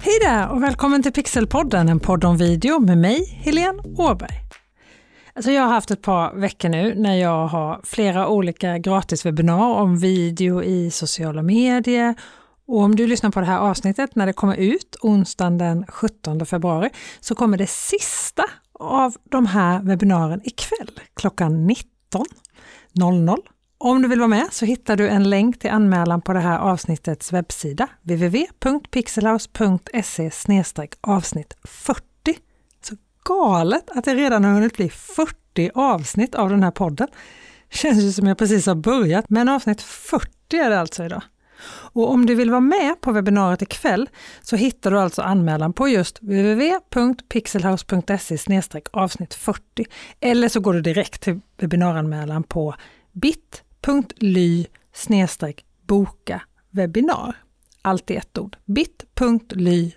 Hej där och välkommen till Pixelpodden, en podd om video med mig, Helene Åberg. Alltså jag har haft ett par veckor nu när jag har flera olika gratiswebbinar om video i sociala medier. Och om du lyssnar på det här avsnittet när det kommer ut onsdagen den 17 februari så kommer det sista av de här webbinaren ikväll klockan 19.00 om du vill vara med så hittar du en länk till anmälan på det här avsnittets webbsida www.pixelhouse.se avsnitt 40. Så galet att det redan har hunnit bli 40 avsnitt av den här podden. Känns ju som jag precis har börjat, men avsnitt 40 är det alltså idag. Och om du vill vara med på webbinariet ikväll så hittar du alltså anmälan på just www.pixelhouse.se avsnitt 40. Eller så går du direkt till webbinaranmälan på bit bit.ly boka webbinar. Allt i ett ord. bit.ly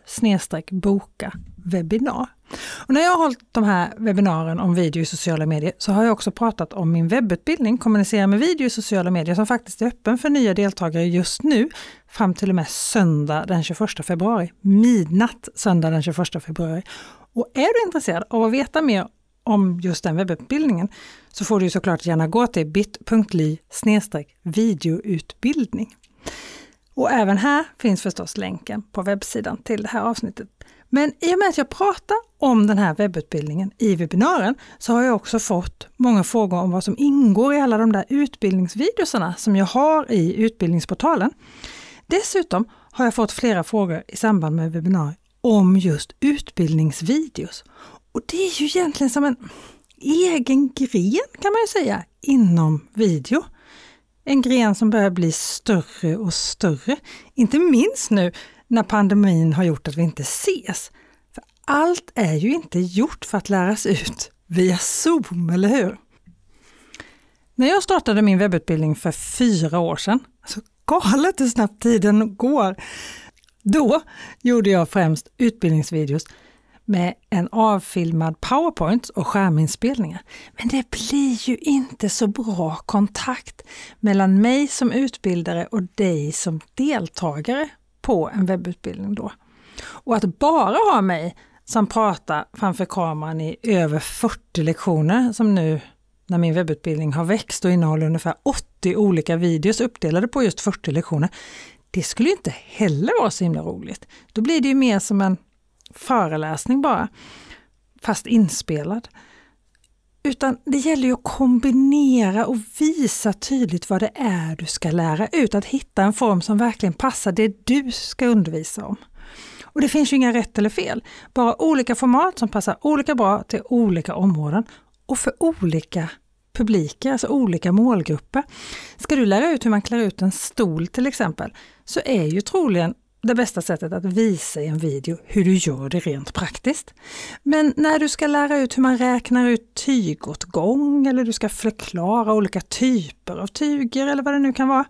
boka webbinar. Och när jag har hållit de här webbinaren om video i sociala medier så har jag också pratat om min webbutbildning Kommunicera med video i sociala medier som faktiskt är öppen för nya deltagare just nu fram till och med söndag den 21 februari. Midnatt söndag den 21 februari. Och är du intresserad av att veta mer om just den webbutbildningen så får du såklart gärna gå till bit.ly videoutbildning. Och även här finns förstås länken på webbsidan till det här avsnittet. Men i och med att jag pratar om den här webbutbildningen i webbinaren så har jag också fått många frågor om vad som ingår i alla de där utbildningsvideorna som jag har i utbildningsportalen. Dessutom har jag fått flera frågor i samband med webbinariet om just utbildningsvideos. Och det är ju egentligen som en egen gren kan man ju säga inom video. En gren som börjar bli större och större. Inte minst nu när pandemin har gjort att vi inte ses. För allt är ju inte gjort för att läras ut via Zoom, eller hur? När jag startade min webbutbildning för fyra år sedan, så galet hur snabbt tiden går, då gjorde jag främst utbildningsvideos med en avfilmad powerpoint och skärminspelningar. Men det blir ju inte så bra kontakt mellan mig som utbildare och dig som deltagare på en webbutbildning då. Och att bara ha mig som pratar framför kameran i över 40 lektioner som nu när min webbutbildning har växt och innehåller ungefär 80 olika videos uppdelade på just 40 lektioner. Det skulle inte heller vara så himla roligt. Då blir det ju mer som en föreläsning bara, fast inspelad. Utan det gäller ju att kombinera och visa tydligt vad det är du ska lära ut. Att hitta en form som verkligen passar det du ska undervisa om. Och det finns ju inga rätt eller fel, bara olika format som passar olika bra till olika områden och för olika publiker, alltså olika målgrupper. Ska du lära ut hur man klär ut en stol till exempel, så är ju troligen det bästa sättet att visa i en video hur du gör det rent praktiskt. Men när du ska lära ut hur man räknar ut tygåtgång eller du ska förklara olika typer av tyger eller vad det nu kan vara,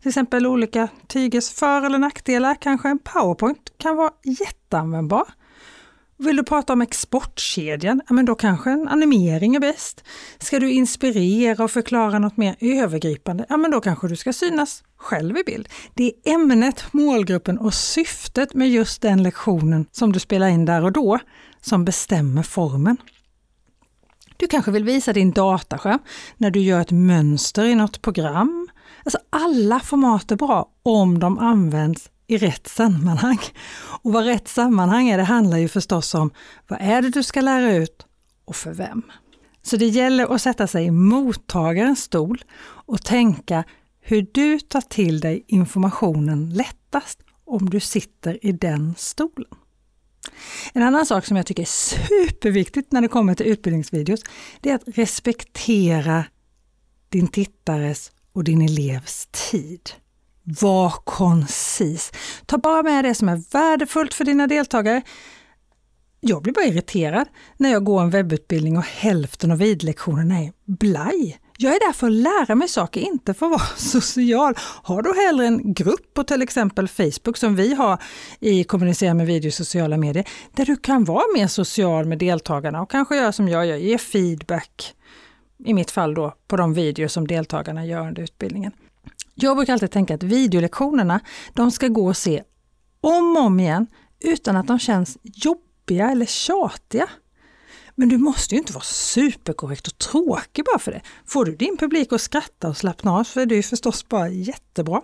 till exempel olika tygers för eller nackdelar, kanske en powerpoint kan vara jätteanvändbar. Vill du prata om exportkedjan? Ja, men då kanske en animering är bäst. Ska du inspirera och förklara något mer övergripande? Ja, men då kanske du ska synas själv i bild. Det är ämnet, målgruppen och syftet med just den lektionen som du spelar in där och då som bestämmer formen. Du kanske vill visa din dataskärm när du gör ett mönster i något program. Alltså alla format är bra om de används i rätt sammanhang. Och vad rätt sammanhang är, det handlar ju förstås om vad är det du ska lära ut och för vem. Så det gäller att sätta sig i mottagarens stol och tänka hur du tar till dig informationen lättast om du sitter i den stolen. En annan sak som jag tycker är superviktigt när det kommer till utbildningsvideos, det är att respektera din tittares och din elevs tid. Var koncis. Ta bara med det som är värdefullt för dina deltagare. Jag blir bara irriterad när jag går en webbutbildning och hälften av vidlektionerna är blaj. Jag är där för att lära mig saker, inte för att vara social. Har du hellre en grupp på till exempel Facebook som vi har i Kommunicera med video i sociala medier, där du kan vara mer social med deltagarna och kanske göra som jag gör, ge feedback, i mitt fall då, på de videor som deltagarna gör under utbildningen. Jag brukar alltid tänka att videolektionerna, de ska gå och se om och om igen utan att de känns jobbiga eller tjatiga. Men du måste ju inte vara superkorrekt och tråkig bara för det. Får du din publik att skratta och slappna av så är det ju förstås bara jättebra.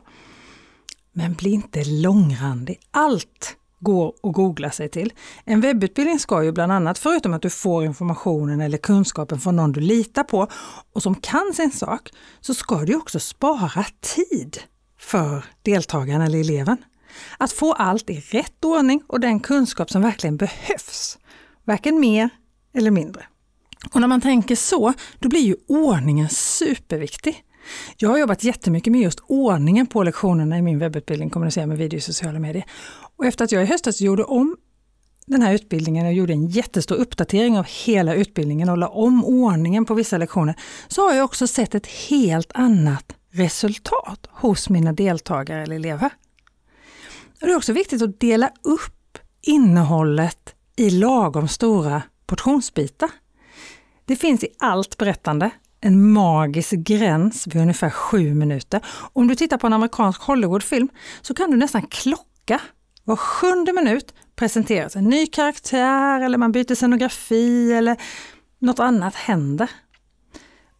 Men bli inte långrandig. Allt går att googla sig till. En webbutbildning ska ju bland annat, förutom att du får informationen eller kunskapen från någon du litar på och som kan sin sak, så ska du också spara tid för deltagaren eller eleven. Att få allt i rätt ordning och den kunskap som verkligen behövs. Varken mer eller mindre. Och när man tänker så, då blir ju ordningen superviktig. Jag har jobbat jättemycket med just ordningen på lektionerna i min webbutbildning Kommunicera med video i sociala medier. Och efter att jag i höstas gjorde om den här utbildningen och gjorde en jättestor uppdatering av hela utbildningen och la om ordningen på vissa lektioner, så har jag också sett ett helt annat resultat hos mina deltagare eller elever. Och det är också viktigt att dela upp innehållet i lagom stora portionsbitar. Det finns i allt berättande en magisk gräns vid ungefär sju minuter. Om du tittar på en amerikansk Hollywoodfilm så kan du nästan klocka. Var sjunde minut presenteras en ny karaktär eller man byter scenografi eller något annat händer.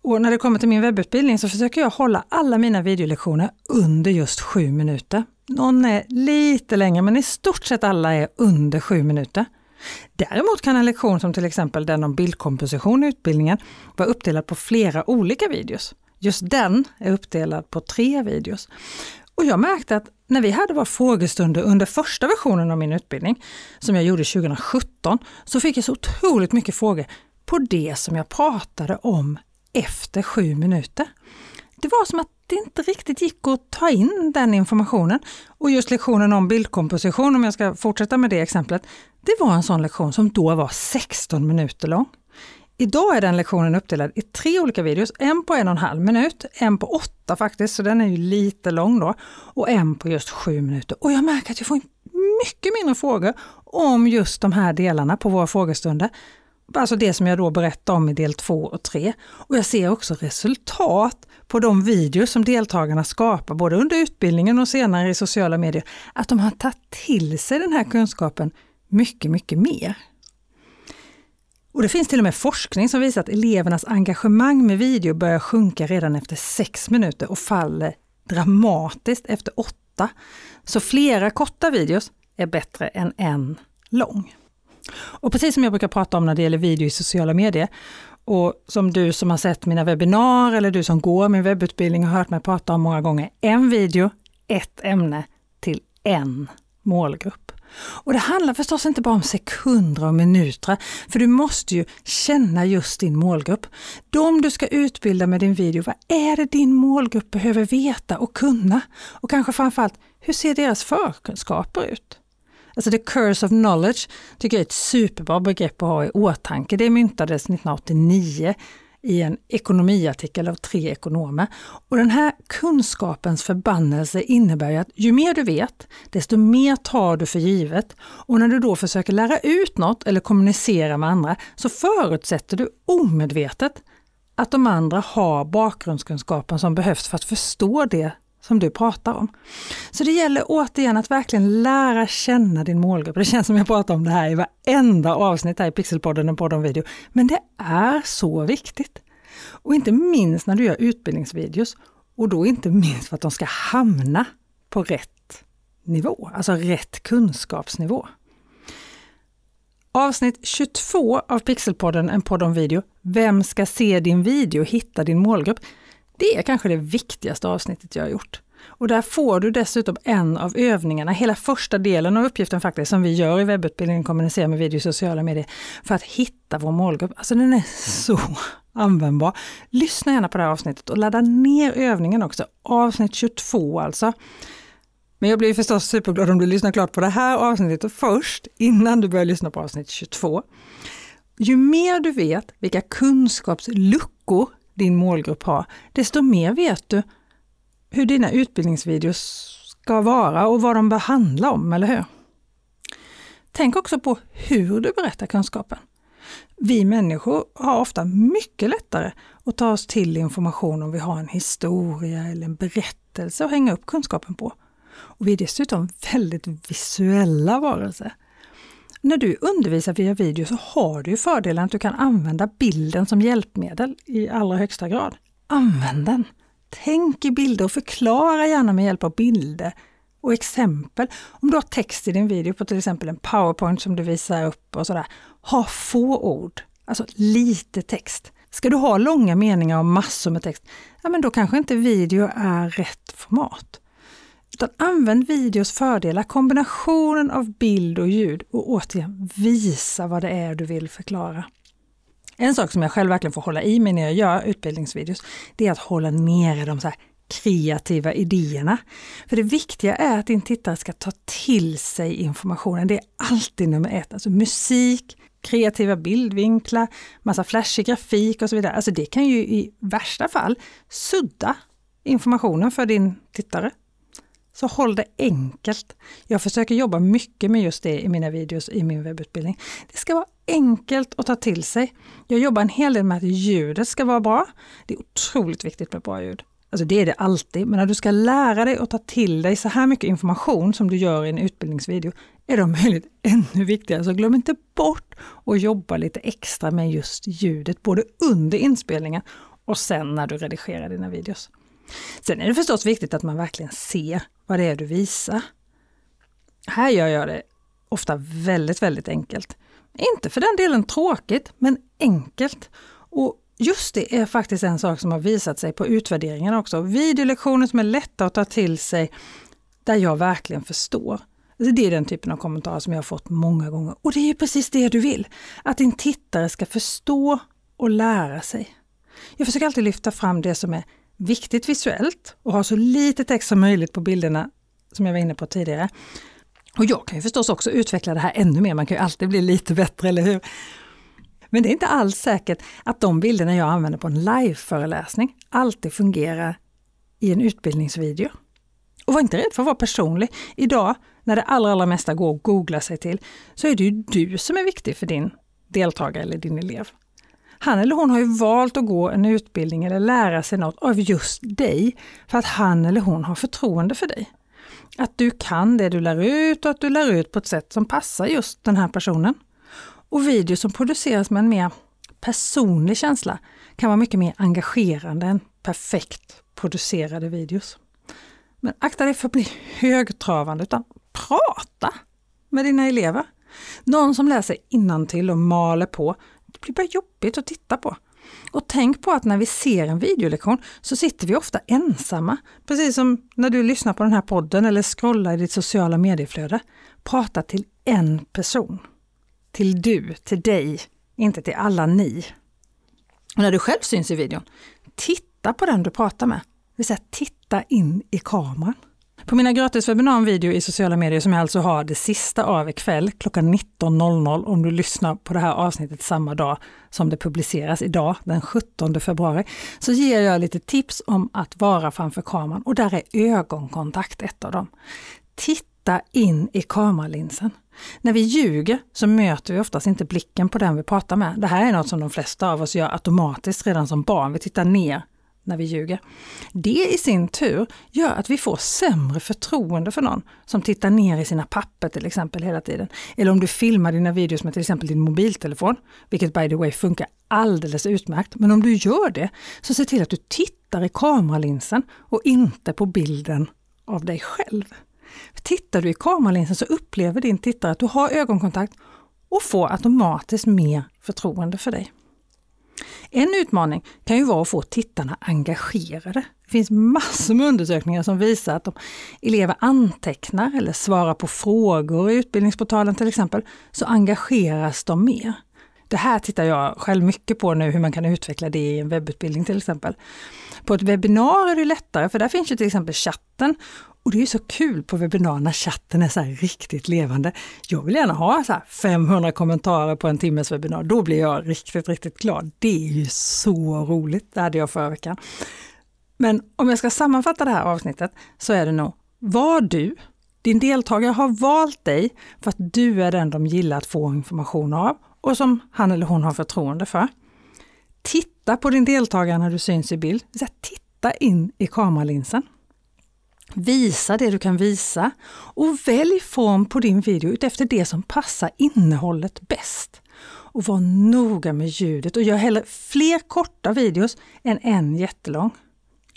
Och när det kommer till min webbutbildning så försöker jag hålla alla mina videolektioner under just sju minuter. Någon är lite längre men i stort sett alla är under sju minuter. Däremot kan en lektion som till exempel den om bildkomposition i utbildningen vara uppdelad på flera olika videos. Just den är uppdelad på tre videos. Och jag märkte att när vi hade våra frågestunder under första versionen av min utbildning, som jag gjorde 2017, så fick jag så otroligt mycket frågor på det som jag pratade om efter sju minuter. Det var som att det inte riktigt gick att ta in den informationen. Och just lektionen om bildkomposition, om jag ska fortsätta med det exemplet, det var en sån lektion som då var 16 minuter lång. Idag är den lektionen uppdelad i tre olika videos, en på en och en halv minut, en på åtta faktiskt, så den är ju lite lång då, och en på just sju minuter. Och jag märker att jag får mycket mindre frågor om just de här delarna på våra frågestunder. Alltså det som jag då berättade om i del två och tre. Och jag ser också resultat på de videos som deltagarna skapar, både under utbildningen och senare i sociala medier, att de har tagit till sig den här kunskapen mycket, mycket mer. Och det finns till och med forskning som visar att elevernas engagemang med video börjar sjunka redan efter sex minuter och faller dramatiskt efter åtta. Så flera korta videos är bättre än en lång. Och precis som jag brukar prata om när det gäller video i sociala medier, och som du som har sett mina webbinar eller du som går min webbutbildning har hört mig prata om många gånger, en video, ett ämne till en målgrupp. Och det handlar förstås inte bara om sekunder och minuter, för du måste ju känna just din målgrupp. De du ska utbilda med din video, vad är det din målgrupp behöver veta och kunna? Och kanske framförallt, hur ser deras förkunskaper ut? Alltså the curse of knowledge tycker jag är ett superbra begrepp att ha i åtanke. Det myntades 1989 i en ekonomiartikel av tre ekonomer. Och den här kunskapens förbannelse innebär ju att ju mer du vet, desto mer tar du för givet. Och när du då försöker lära ut något eller kommunicera med andra så förutsätter du omedvetet att de andra har bakgrundskunskapen som behövs för att förstå det som du pratar om. Så det gäller återigen att verkligen lära känna din målgrupp. Det känns som jag pratar om det här i varenda avsnitt här i Pixelpodden och podden video. Men det är så viktigt. Och inte minst när du gör utbildningsvideos. Och då inte minst för att de ska hamna på rätt nivå, alltså rätt kunskapsnivå. Avsnitt 22 av Pixelpodden, en podd om video. Vem ska se din video? Hitta din målgrupp. Det är kanske det viktigaste avsnittet jag har gjort. Och där får du dessutom en av övningarna, hela första delen av uppgiften faktiskt, som vi gör i webbutbildningen Kommunicera med video i sociala medier, för att hitta vår målgrupp. Alltså den är så användbar. Lyssna gärna på det här avsnittet och ladda ner övningen också. Avsnitt 22 alltså. Men jag blir förstås superglad om du lyssnar klart på det här avsnittet först, innan du börjar lyssna på avsnitt 22. Ju mer du vet vilka kunskapsluckor din målgrupp har, desto mer vet du hur dina utbildningsvideos ska vara och vad de bör handla om, eller hur? Tänk också på hur du berättar kunskapen. Vi människor har ofta mycket lättare att ta oss till information om vi har en historia eller en berättelse att hänga upp kunskapen på. Och vi är dessutom väldigt visuella varelser. När du undervisar via video så har du ju fördelen att du kan använda bilden som hjälpmedel i allra högsta grad. Använd den! Tänk i bilder och förklara gärna med hjälp av bilder och exempel. Om du har text i din video på till exempel en powerpoint som du visar upp och sådär. Ha få ord, alltså lite text. Ska du ha långa meningar och massor med text, ja men då kanske inte video är rätt format. Utan använd videos fördelar, kombinationen av bild och ljud och återigen visa vad det är du vill förklara. En sak som jag själv verkligen får hålla i mig när jag gör utbildningsvideos, det är att hålla nere de så kreativa idéerna. För det viktiga är att din tittare ska ta till sig informationen. Det är alltid nummer ett. Alltså musik, kreativa bildvinklar, massa flashig grafik och så vidare. Alltså det kan ju i värsta fall sudda informationen för din tittare. Så håll det enkelt. Jag försöker jobba mycket med just det i mina videos i min webbutbildning. Det ska vara enkelt att ta till sig. Jag jobbar en hel del med att ljudet ska vara bra. Det är otroligt viktigt med bra ljud. Alltså det är det alltid, men när du ska lära dig att ta till dig så här mycket information som du gör i en utbildningsvideo är det om möjligt ännu viktigare. Så glöm inte bort att jobba lite extra med just ljudet, både under inspelningen och sen när du redigerar dina videos. Sen är det förstås viktigt att man verkligen ser vad det är du visar. Här gör jag det ofta väldigt, väldigt enkelt. Inte för den delen tråkigt, men enkelt. Och just det är faktiskt en sak som har visat sig på utvärderingen också. Videolektioner som är lätta att ta till sig, där jag verkligen förstår. Det är den typen av kommentarer som jag har fått många gånger. Och det är precis det du vill. Att din tittare ska förstå och lära sig. Jag försöker alltid lyfta fram det som är viktigt visuellt och ha så lite text som möjligt på bilderna som jag var inne på tidigare. Och jag kan ju förstås också utveckla det här ännu mer, man kan ju alltid bli lite bättre, eller hur? Men det är inte alls säkert att de bilderna jag använder på en live-föreläsning alltid fungerar i en utbildningsvideo. Och var inte rädd för att vara personlig. Idag, när det allra, allra mesta går att googla sig till, så är det ju du som är viktig för din deltagare eller din elev. Han eller hon har ju valt att gå en utbildning eller lära sig något av just dig för att han eller hon har förtroende för dig. Att du kan det du lär ut och att du lär ut på ett sätt som passar just den här personen. Och videos som produceras med en mer personlig känsla kan vara mycket mer engagerande än perfekt producerade videos. Men akta dig för att bli högtravande, utan prata med dina elever. Någon som läser innantill och maler på, det blir bara jobbigt att titta på. Och tänk på att när vi ser en videolektion så sitter vi ofta ensamma. Precis som när du lyssnar på den här podden eller scrollar i ditt sociala medieflöde. Prata till en person. Till du, till dig, inte till alla ni. Och när du själv syns i videon, titta på den du pratar med. Det vill säga titta in i kameran. På mina gratiswebbinar om video i sociala medier som jag alltså har det sista av ikväll klockan 19.00 om du lyssnar på det här avsnittet samma dag som det publiceras idag den 17 februari, så ger jag lite tips om att vara framför kameran och där är ögonkontakt ett av dem. Titta in i kameralinsen. När vi ljuger så möter vi oftast inte blicken på den vi pratar med. Det här är något som de flesta av oss gör automatiskt redan som barn. Vi tittar ner när vi ljuger. Det i sin tur gör att vi får sämre förtroende för någon som tittar ner i sina papper till exempel hela tiden. Eller om du filmar dina videos med till exempel din mobiltelefon, vilket by the way funkar alldeles utmärkt. Men om du gör det, så se till att du tittar i kameralinsen och inte på bilden av dig själv. Tittar du i kameralinsen så upplever din tittare att du har ögonkontakt och får automatiskt mer förtroende för dig. En utmaning kan ju vara att få tittarna engagerade. Det finns massor med undersökningar som visar att om elever antecknar eller svarar på frågor i utbildningsportalen till exempel, så engageras de mer. Det här tittar jag själv mycket på nu, hur man kan utveckla det i en webbutbildning till exempel. På ett webbinar är det lättare, för där finns ju till exempel chatten och det är ju så kul på webbinar när chatten är så riktigt levande. Jag vill gärna ha så 500 kommentarer på en timmes webbinar. Då blir jag riktigt, riktigt glad. Det är ju så roligt. Det hade jag förra veckan. Men om jag ska sammanfatta det här avsnittet så är det nog, var du, din deltagare har valt dig för att du är den de gillar att få information av och som han eller hon har förtroende för. Titta på din deltagare när du syns i bild. Titta in i kameralinsen. Visa det du kan visa och välj form på din video utefter det som passar innehållet bäst. Och var noga med ljudet och gör hellre fler korta videos än en jättelång.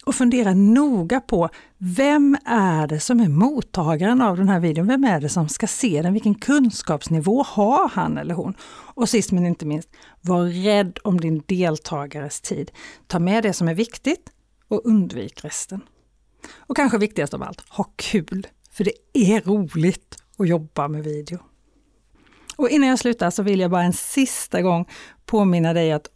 Och fundera noga på vem är det som är mottagaren av den här videon? Vem är det som ska se den? Vilken kunskapsnivå har han eller hon? Och sist men inte minst, var rädd om din deltagares tid. Ta med det som är viktigt och undvik resten. Och kanske viktigast av allt, ha kul! För det är roligt att jobba med video. Och innan jag slutar så vill jag bara en sista gång påminna dig att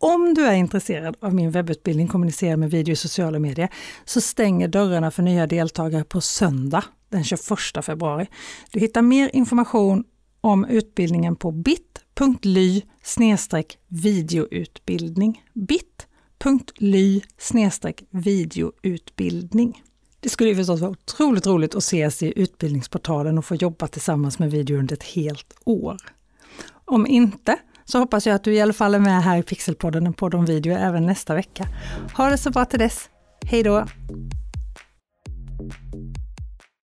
om du är intresserad av min webbutbildning Kommunicera med video i sociala medier så stänger dörrarna för nya deltagare på söndag den 21 februari. Du hittar mer information om utbildningen på bit.ly videoutbildning. bit.ly videoutbildning. Det skulle förstås vara otroligt roligt att ses i utbildningsportalen och få jobba tillsammans med video under ett helt år. Om inte så hoppas jag att du i alla fall är med här i Pixelpodden och Podd video även nästa vecka. Ha det så bra till dess. Hej då!